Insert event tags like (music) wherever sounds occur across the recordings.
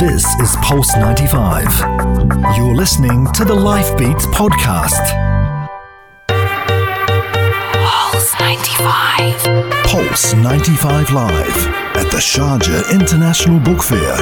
This is Pulse 95. You're listening to the Life Beats podcast. Pulse 95. Pulse 95 Live at the Sharjah International Book Fair.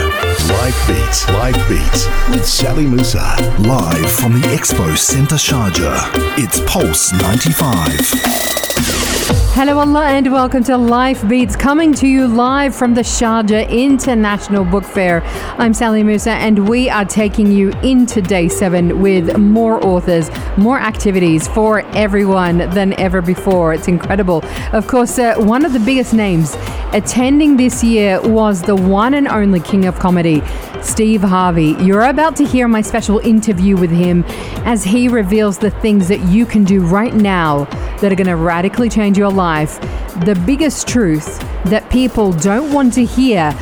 Life Beats, Life Beats with Sally Musa. Live from the Expo Centre Sharjah. It's Pulse 95. Hello, Allah, and welcome to Life Beats, coming to you live from the Sharjah International Book Fair. I'm Sally Musa, and we are taking you into day seven with more authors, more activities for everyone than ever before. It's incredible. Of course, uh, one of the biggest names attending this year was the one and only King of Comedy, Steve Harvey. You're about to hear my special interview with him as he reveals the things that you can do right now that are going to radically change your life. The biggest truth that people don't want to hear.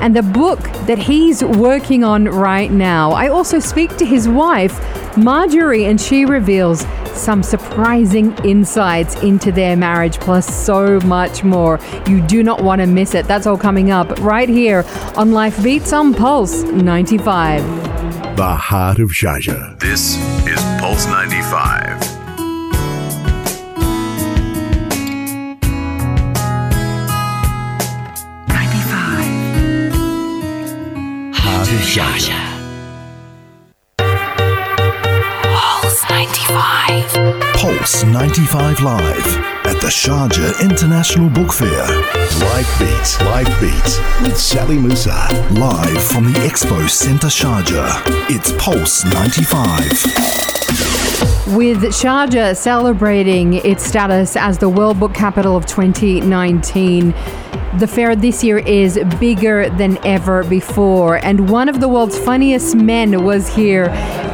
And the book that he's working on right now. I also speak to his wife, Marjorie, and she reveals some surprising insights into their marriage, plus so much more. You do not want to miss it. That's all coming up right here on Life Beats on Pulse 95. The heart of Sharjah. This is Pulse 95. 95. Pulse 95 Live at the Sharjah International Book Fair. Life Beats, Life Beats with Sally Musa. Live from the Expo Centre Sharjah. It's Pulse 95. With Sharjah celebrating its status as the World Book Capital of 2019, the fair this year is bigger than ever before. And one of the world's funniest men was here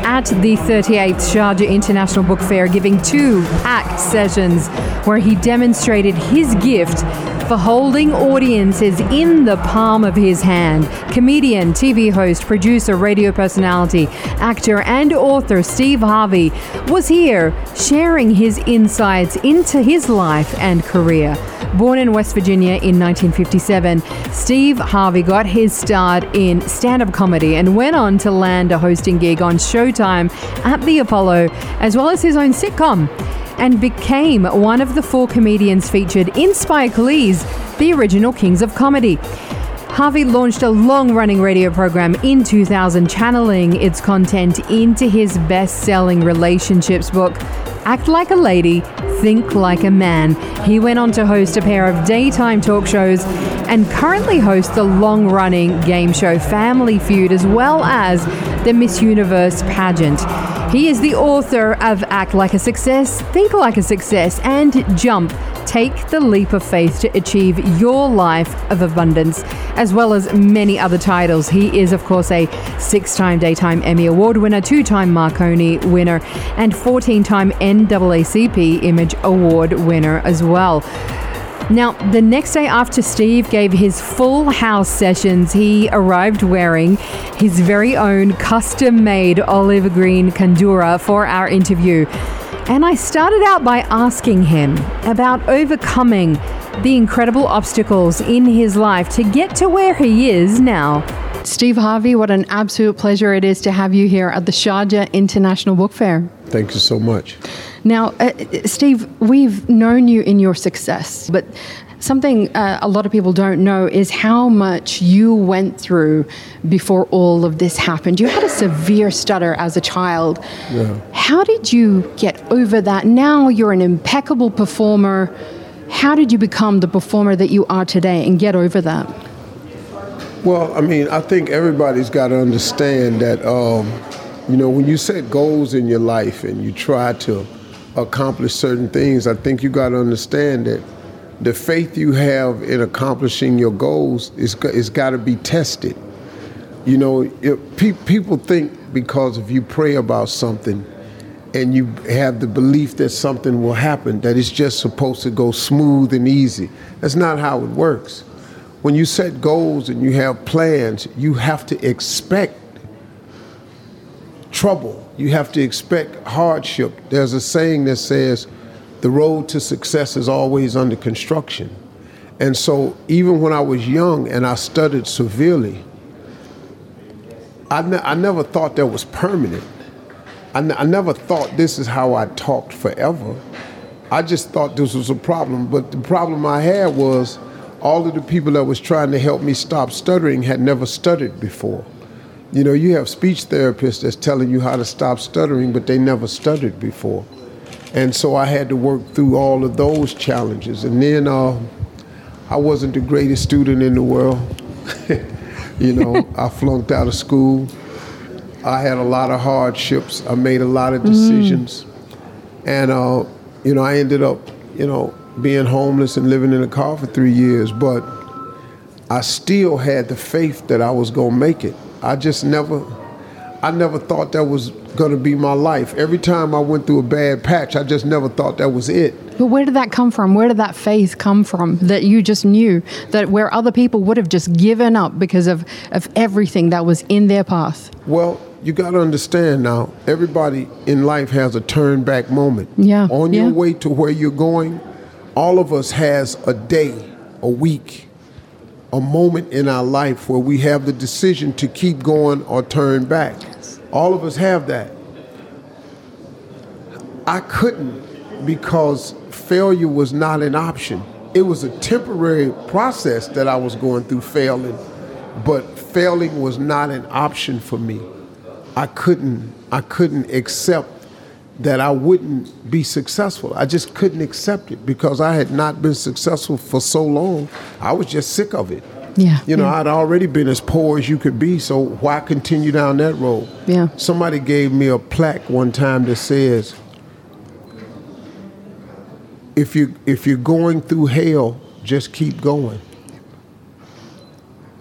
at the 38th Sharjah International Book Fair, giving two packed sessions where he demonstrated his gift for holding audiences in the palm of his hand. Comedian, TV host, producer, radio personality, actor, and author Steve Harvey was here sharing his insights into his life and career. Born in West Virginia in 1957, Steve Harvey got his start in stand up comedy and went on to land a hosting gig on Showtime at the Apollo, as well as his own sitcom and became one of the four comedians featured in Spike Lee's The Original Kings of Comedy. Harvey launched a long running radio program in 2000, channeling its content into his best selling relationships book, Act Like a Lady, Think Like a Man. He went on to host a pair of daytime talk shows and currently hosts the long running game show Family Feud as well as the Miss Universe pageant. He is the author of Act Like a Success, Think Like a Success, and Jump. Take the leap of faith to achieve your life of abundance, as well as many other titles. He is, of course, a six time Daytime Emmy Award winner, two time Marconi winner, and 14 time NAACP Image Award winner as well. Now, the next day after Steve gave his full house sessions, he arrived wearing his very own custom made olive green kandura for our interview. And I started out by asking him about overcoming the incredible obstacles in his life to get to where he is now. Steve Harvey, what an absolute pleasure it is to have you here at the Sharjah International Book Fair. Thank you so much. Now, uh, Steve, we've known you in your success, but something uh, a lot of people don't know is how much you went through before all of this happened. You had a severe stutter as a child. Yeah. How did you get over that? Now you're an impeccable performer. How did you become the performer that you are today and get over that? Well, I mean, I think everybody's got to understand that, um, you know, when you set goals in your life and you try to accomplish certain things, I think you got to understand that the faith you have in accomplishing your goals is is got to be tested. You know, it, pe- people think because if you pray about something and you have the belief that something will happen, that it's just supposed to go smooth and easy. That's not how it works. When you set goals and you have plans, you have to expect trouble. You have to expect hardship. There's a saying that says, the road to success is always under construction. And so, even when I was young and I stuttered severely, I, ne- I never thought that was permanent. I, ne- I never thought this is how I talked forever. I just thought this was a problem. But the problem I had was all of the people that was trying to help me stop stuttering had never stuttered before. You know, you have speech therapists that's telling you how to stop stuttering, but they never stuttered before. And so I had to work through all of those challenges. And then uh, I wasn't the greatest student in the world. (laughs) you know, (laughs) I flunked out of school. I had a lot of hardships. I made a lot of decisions. And, uh, you know, I ended up, you know, being homeless and living in a car for three years. But I still had the faith that I was going to make it. I just never, I never thought that was going to be my life. Every time I went through a bad patch, I just never thought that was it. But where did that come from? Where did that faith come from that you just knew that where other people would have just given up because of, of everything that was in their path? Well, you got to understand now, everybody in life has a turn back moment. Yeah, On your yeah. way to where you're going, all of us has a day, a week, a moment in our life where we have the decision to keep going or turn back. All of us have that. I couldn't because failure was not an option. It was a temporary process that I was going through failing, but failing was not an option for me. I couldn't I couldn't accept that I wouldn't be successful. I just couldn't accept it because I had not been successful for so long. I was just sick of it. Yeah, You know, yeah. I'd already been as poor as you could be, so why continue down that road? Yeah. Somebody gave me a plaque one time that says, if you if you're going through hell, just keep going.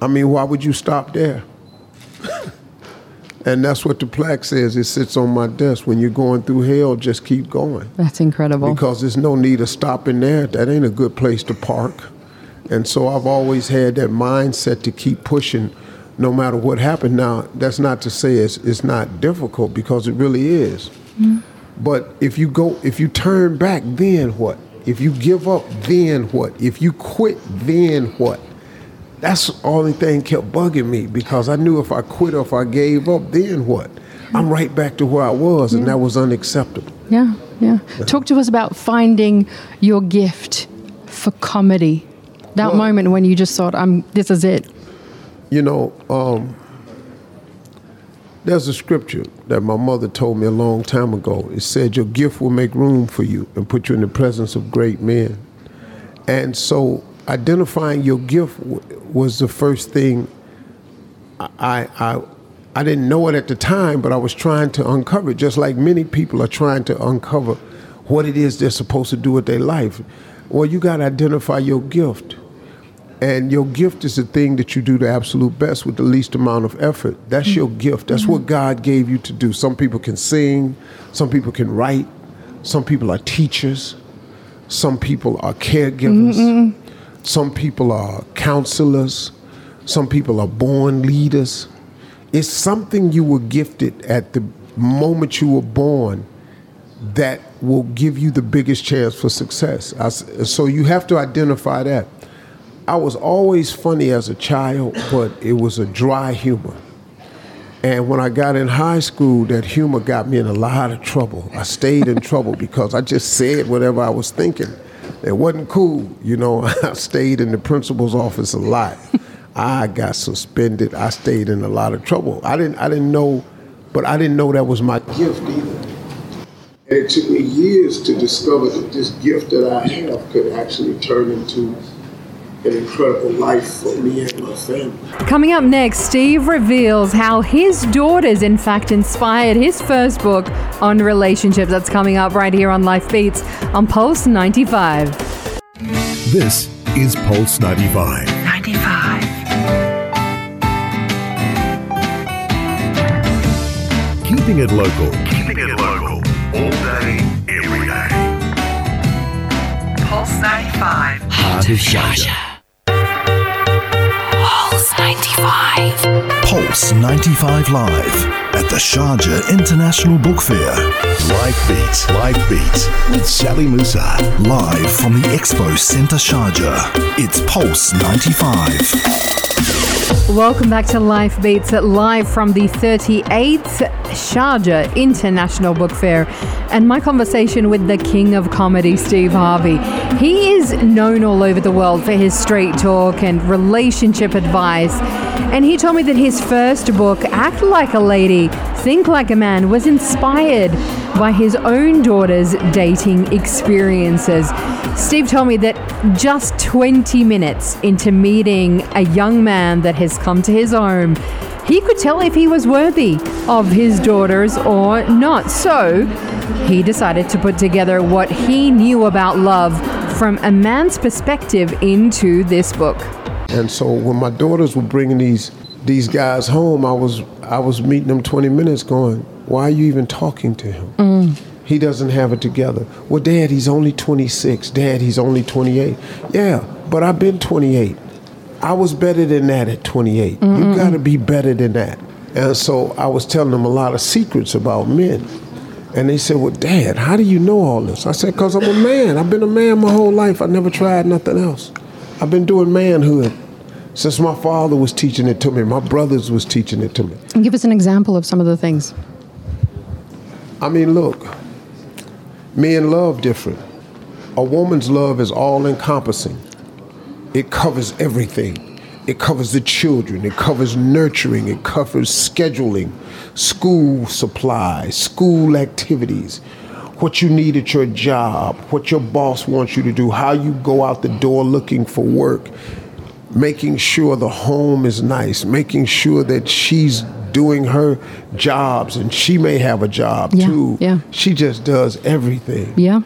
I mean, why would you stop there? And that's what the plaque says. It sits on my desk. When you're going through hell, just keep going. That's incredible. Because there's no need of stopping there. That ain't a good place to park. And so I've always had that mindset to keep pushing no matter what happened. Now, that's not to say it's, it's not difficult because it really is. Mm-hmm. But if you go, if you turn back, then what? If you give up, then what? If you quit, then what? That's the only thing kept bugging me because I knew if I quit or if I gave up, then what? I'm right back to where I was, and that was unacceptable. Yeah, yeah. Talk to us about finding your gift for comedy. That Well- moment when you just thought, "I'm. This is it." You know, um, there's a scripture that my mother told me a long time ago. It said, Your gift will make room for you and put you in the presence of great men. And so, identifying your gift w- was the first thing I, I, I didn't know it at the time, but I was trying to uncover it, just like many people are trying to uncover what it is they're supposed to do with their life. Well, you got to identify your gift. And your gift is the thing that you do the absolute best with the least amount of effort. That's your mm. gift. That's what mm-hmm. God gave you to do. Some people can sing, some people can write, some people are teachers, some people are caregivers, some people are counselors, some people are born leaders. It's something you were gifted at the moment you were born that will give you the biggest chance for success. So you have to identify that. I was always funny as a child, but it was a dry humor. And when I got in high school, that humor got me in a lot of trouble. I stayed in trouble because I just said whatever I was thinking. It wasn't cool, you know. (laughs) I stayed in the principal's office a lot. I got suspended. I stayed in a lot of trouble. I didn't I didn't know, but I didn't know that was my gift either. And it took me years to discover that this gift that I have could actually turn into an incredible life for me and my family. Coming up next, Steve reveals how his daughters, in fact, inspired his first book on relationships. That's coming up right here on Life Beats on Pulse 95. This is Pulse 95. 95. Keeping it local. Keeping it local. All day, every day. Pulse 95. Heart of Sharjah. Pulse 95. Pulse 95 Live at the Sharjah International Book Fair. Life Beat, Life Beat with Sally Musa. Live from the Expo Centre Sharjah. It's Pulse 95. Welcome back to Life Beats, live from the 38th Sharjah International Book Fair, and my conversation with the king of comedy, Steve Harvey. He is known all over the world for his straight talk and relationship advice, and he told me that his first book, Act Like a Lady, Think Like a Man, was inspired by his own daughter's dating experiences. Steve told me that just 20 minutes into meeting a young man that has come to his home, he could tell if he was worthy of his daughters or not. So he decided to put together what he knew about love from a man's perspective into this book. And so when my daughters were bringing these these guys home, I was I was meeting them 20 minutes going, why are you even talking to him? Mm. He doesn't have it together. Well, Dad, he's only 26. Dad, he's only 28. Yeah, but I've been 28. I was better than that at 28. You got to be better than that. And so I was telling them a lot of secrets about men. And they said, Well, Dad, how do you know all this? I said, Because I'm a man. I've been a man my whole life. I never tried nothing else. I've been doing manhood since my father was teaching it to me. My brothers was teaching it to me. Give us an example of some of the things. I mean, look, men love different. A woman's love is all encompassing, it covers everything. It covers the children, it covers nurturing, it covers scheduling, school supplies, school activities, what you need at your job, what your boss wants you to do, how you go out the door looking for work, making sure the home is nice, making sure that she's doing her jobs and she may have a job Yeah, too. yeah. She just does everything. Yeah.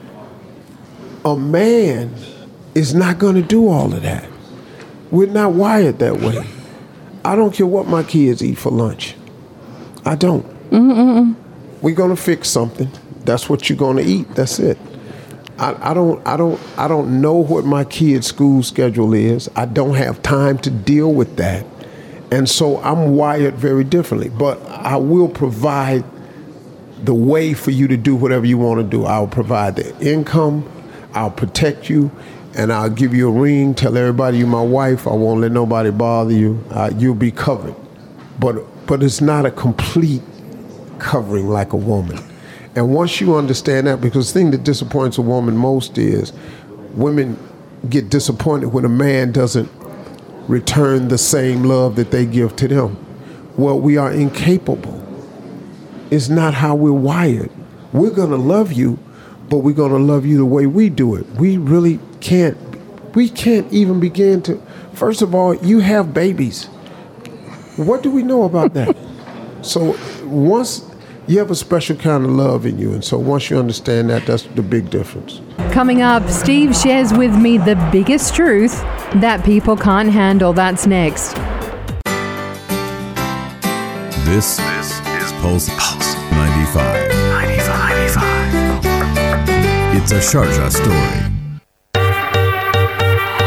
A man is not going to do all of that. We're not wired that way. I don't care what my kids eat for lunch. I don't. We're gonna fix something. That's what you're gonna eat. That's it. I, I don't I don't I don't know what my kids' school schedule is. I don't have time to deal with that. And so I'm wired very differently. But I will provide the way for you to do whatever you want to do. I'll provide the income, I'll protect you, and I'll give you a ring, tell everybody you're my wife, I won't let nobody bother you. Uh, you'll be covered. But but it's not a complete covering like a woman. And once you understand that, because the thing that disappoints a woman most is women get disappointed when a man doesn't return the same love that they give to them. Well, we are incapable. It's not how we're wired. We're going to love you, but we're going to love you the way we do it. We really can't we can't even begin to First of all, you have babies. What do we know about that? (laughs) so once you have a special kind of love in you, and so once you understand that, that's the big difference. Coming up, Steve shares with me the biggest truth that people can't handle. That's next. This, This is Pulse, Pulse 95. 95. 95. It's a Sharjah story.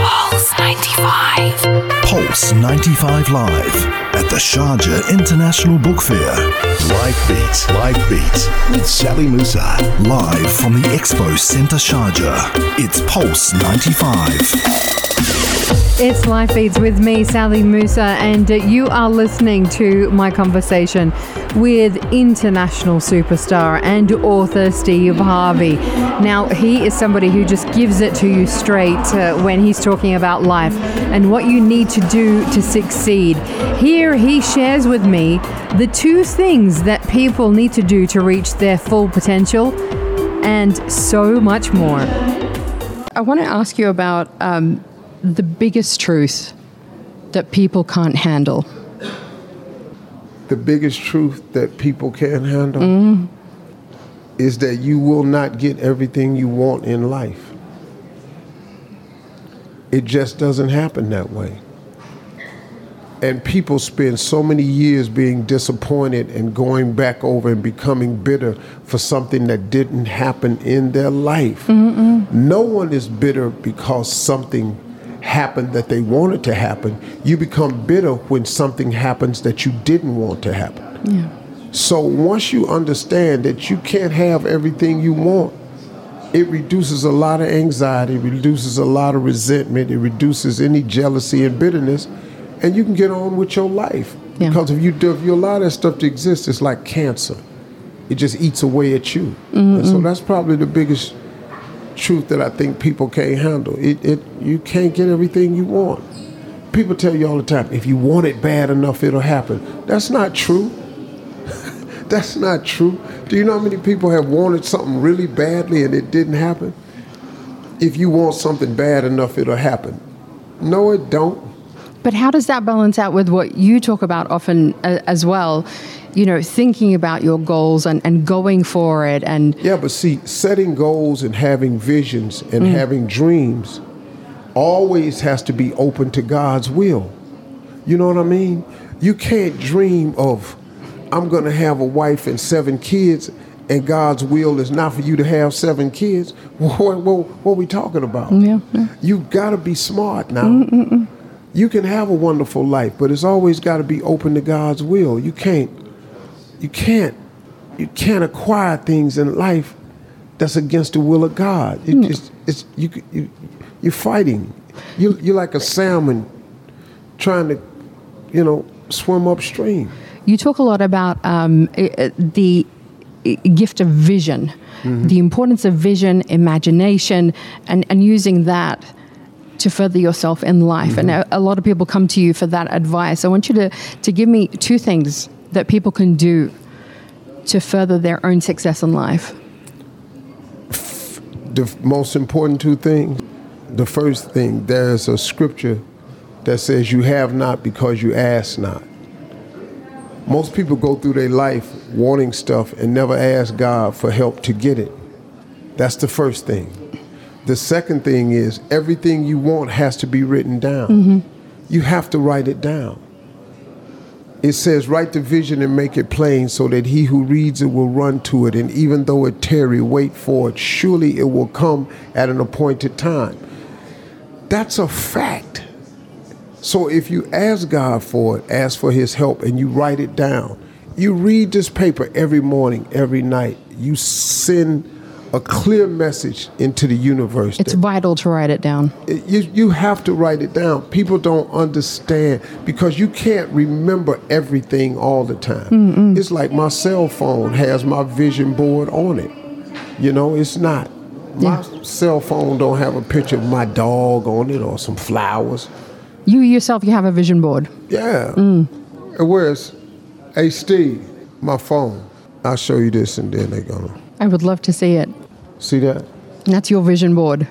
Pulse 95. Pulse 95 Live at the Sharjah International Book Fair. Life Beat, Life Beat with Sally Musa. Live from the Expo Centre Sharjah. It's Pulse 95. It's Life Beats with me, Sally Musa, and you are listening to my conversation with international superstar and author Steve Harvey. Now, he is somebody who just gives it to you straight uh, when he's talking about life and what you need to do to succeed. Here, he shares with me the two things that people need to do to reach their full potential and so much more. I want to ask you about um, the biggest truth that people can't handle. The biggest truth that people can't handle mm-hmm. is that you will not get everything you want in life. It just doesn't happen that way. And people spend so many years being disappointed and going back over and becoming bitter for something that didn't happen in their life. No one is bitter because something happened that they wanted to happen. You become bitter when something happens that you didn't want to happen. Yeah. So once you understand that you can't have everything you want, it reduces a lot of anxiety, it reduces a lot of resentment, it reduces any jealousy and bitterness, and you can get on with your life. Yeah. Because if you do, if you allow that stuff to exist, it's like cancer. It just eats away at you. Mm-hmm. And so that's probably the biggest truth that I think people can't handle. It, it you can't get everything you want. People tell you all the time, if you want it bad enough, it'll happen. That's not true. (laughs) That's not true. Do you know how many people have wanted something really badly and it didn't happen? If you want something bad enough, it'll happen. No, it don't. But how does that balance out with what you talk about often uh, as well? You know, thinking about your goals and, and going for it and Yeah, but see, setting goals and having visions and mm. having dreams always has to be open to God's will. You know what I mean? You can't dream of, I'm going to have a wife and seven kids, and God's will is not for you to have seven kids. (laughs) What, what, what are we talking about? Yeah, yeah. You've got to be smart now. Mm, mm, you can have a wonderful life, but it's always got to be open to God's will. You can't, you can't, you can't acquire things in life that's against the will of God. It hmm. just, it's you, you, you're fighting. You, you're like a salmon trying to, you know, swim upstream. You talk a lot about um, the gift of vision, mm-hmm. the importance of vision, imagination, and, and using that to further yourself in life. And mm-hmm. a, a lot of people come to you for that advice. I want you to, to give me two things that people can do to further their own success in life. the most important two things. The first thing, there's a scripture that says, You have not because you ask not. Most people go through their life wanting stuff and never ask God for help to get it. That's the first thing. The second thing is, everything you want has to be written down. Mm-hmm. You have to write it down. It says, Write the vision and make it plain so that he who reads it will run to it. And even though it tarry, wait for it. Surely it will come at an appointed time. That's a fact. So if you ask God for it, ask for his help, and you write it down, you read this paper every morning, every night, you send a clear message into the universe. It's vital to write it down. it- you, you have to write it down. People don't understand because you can't remember everything all the time. It's like my cell phone has my vision board on it. You know, it's not. My cell phone don't have a picture of my dog on it or some flowers. You yourself, you have a vision board. Yeah. Mm. And whereas, hey Steve, my phone. I'll show you this and then they're gonna I would love to see it. See that. That's your vision board.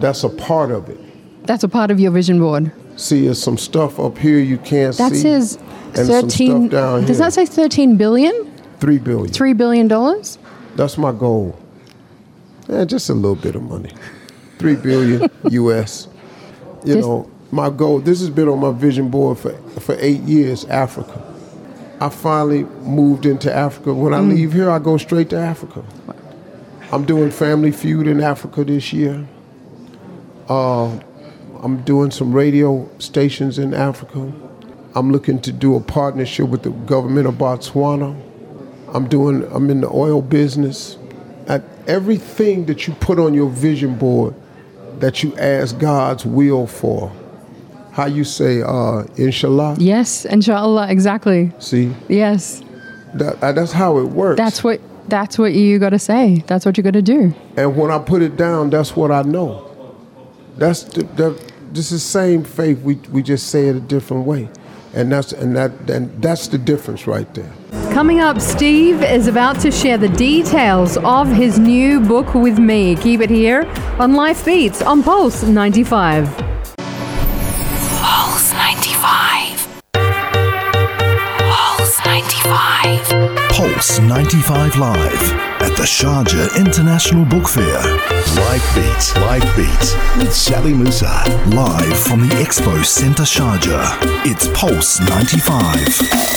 That's a part of it. That's a part of your vision board. See, there's some stuff up here you can't That see. says and some 13 stuff down Does here. that say 13 billion? Three billion. 3 billion dollars? That's my goal. Yeah, just a little bit of money. Three billion (laughs) US. You know, my goal. This has been on my vision board for for eight years. Africa. I finally moved into Africa. When I mm. leave here, I go straight to Africa. I'm doing Family Feud in Africa this year. Uh, I'm doing some radio stations in Africa. I'm looking to do a partnership with the government of Botswana. I'm doing. I'm in the oil business. At everything that you put on your vision board, that you ask God's will for. How you say, uh, Inshallah. Yes, inshallah, exactly. See, Yes. that, uh, that's how it works. That's what that's what you got to say. That's what you got to do. and when I put it down, that's what I know. That's the, the this is same faith. We we just say it a different way, and that's and that and that's the difference right there. Coming up, Steve is about to share the details of his new book with me. Keep it here on Life Beats on Pulse 95. Pulse Pulse 95 Live at the Sharjah International Book Fair. Life Beat, Life Beat with Sally Musa. Live from the Expo Centre Sharjah. It's Pulse 95.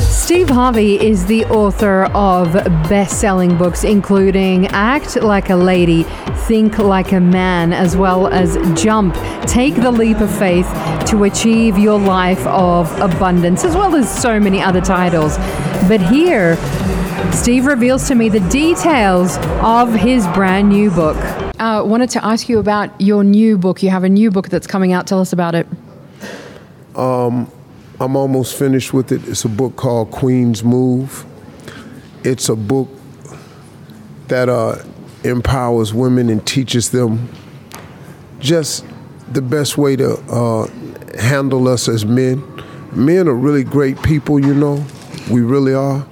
Steve Harvey is the author of best selling books, including Act Like a Lady, Think Like a Man, as well as Jump, Take the Leap of Faith to Achieve Your Life of Abundance, as well as so many other titles. But here, Steve reveals to me the details of his brand new book. Uh, wanted to ask you about your new book. You have a new book that's coming out. Tell us about it. Um, I'm almost finished with it. It's a book called Queen's Move. It's a book that uh, empowers women and teaches them just the best way to uh, handle us as men. Men are really great people, you know. We really are.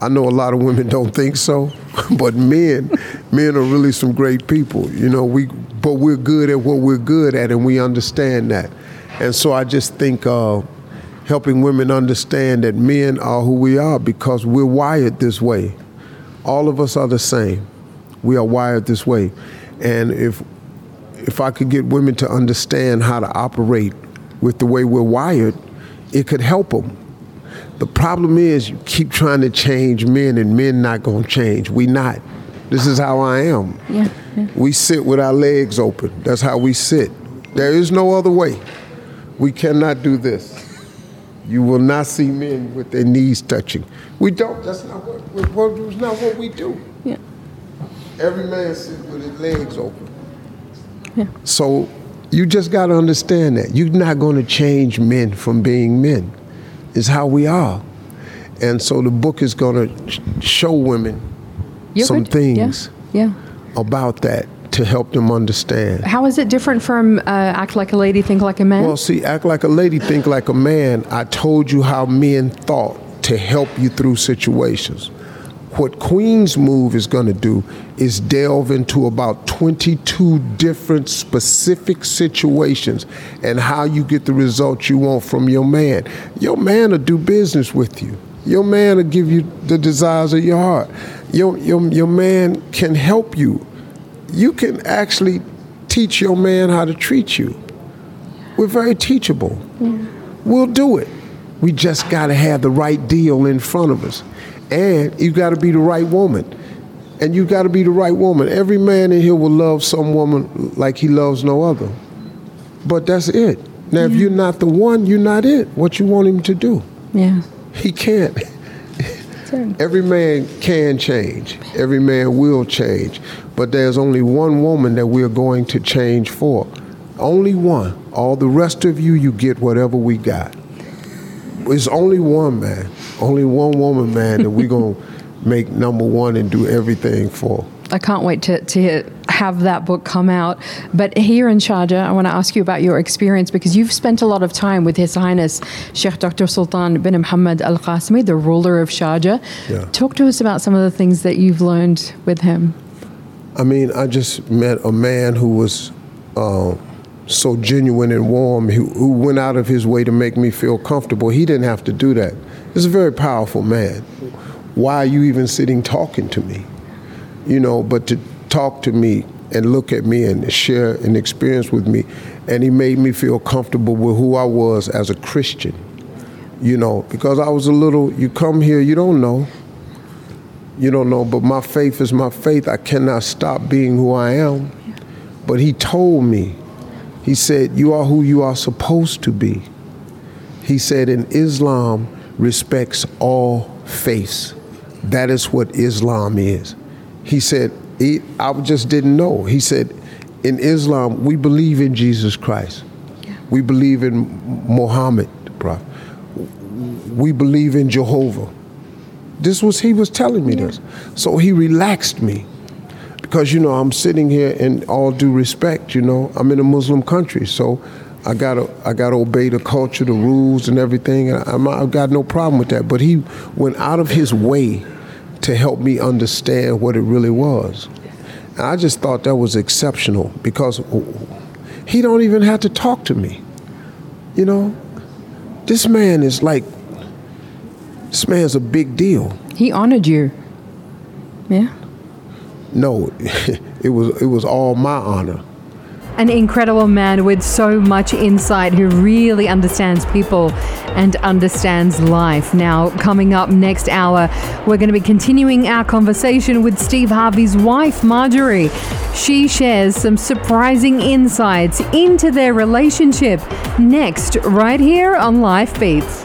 I know a lot of women don't think so, (laughs) but men, men are really some great people. You know, we but we're good at what we're good at, and we understand that. And so I just think uh, helping women understand that men are who we are because we're wired this way. All of us are the same. We are wired this way, and if if I could get women to understand how to operate with the way we're wired, it could help them. The problem is you keep trying to change men and men not going to change. We not. This is how I am. Yeah, yeah. We sit with our legs open. That's how we sit. There is no other way. We cannot do this. You will not see men with their knees touching. We don't. That's not what, what, that's not what we do. Yeah. Every man sits with his legs open. Yeah. So you just got to understand that. You're not going to change men from being men. It's how we are. And so the book is going to show women You're some good. things Yeah. about that to help them understand. How is it different from uh, act like a lady, think like a man? Well, see, act like a lady, think like a man. I told you how men thought to help you through situations. What Queen's Move is going to do is delve into about 22 different specific situations and how you get the results you want from your man. Your man will do business with you. Your man will give you the desires of your heart. Your, your, your man can help you. You can actually teach your man how to treat you. We're very teachable. Mm-hmm. We'll do it. We just got to have the right deal in front of us. And you got to be the right woman. And you got to be the right woman. Every man in here will love some woman like he loves no other. But that's it. Now, if you're not the one, you're not it. What you want him to do? yeah. He can't. (laughs) Every man can change. Every man will change. But there's only one woman that we're going to change for. Only one. All the rest of you, you get whatever we got. It's only one man. Only one woman, man, that we're going (laughs) to make number one and do everything for. I can't wait to, to have that book come out. But here in Sharjah, I want to ask you about your experience because you've spent a lot of time with His Highness Sheikh Dr. Sultan bin Muhammad Al Qasimi, the ruler of Sharjah. Yeah. Talk to us about some of the things that you've learned with him. I mean, I just met a man who was uh, so genuine and warm, who, who went out of his way to make me feel comfortable. He didn't have to do that. He's a very powerful man. Why are you even sitting talking to me? You know, but to talk to me and look at me and share an experience with me. And he made me feel comfortable with who I was as a Christian. You know, because I was a little, you come here, you don't know. You don't know, but my faith is my faith. I cannot stop being who I am. But he told me, he said, You are who you are supposed to be. He said, In Islam respects all faiths. That is what Islam is. He said, he, I just didn't know. He said, In Islam, we believe in Jesus Christ. We believe in Muhammad, the prophet. We believe in Jehovah. This was he was telling me this. So he relaxed me. Because you know, I'm sitting here in all due respect, you know, I'm in a Muslim country, so I gotta I gotta obey the culture, the rules and everything, and I'm, I've got no problem with that. But he went out of his way to help me understand what it really was. And I just thought that was exceptional because he don't even have to talk to me. You know? This man is like this man's a big deal. He honored you. Yeah. No, (laughs) it was it was all my honor. An incredible man with so much insight who really understands people and understands life. Now, coming up next hour, we're going to be continuing our conversation with Steve Harvey's wife, Marjorie. She shares some surprising insights into their relationship next, right here on Life Beats.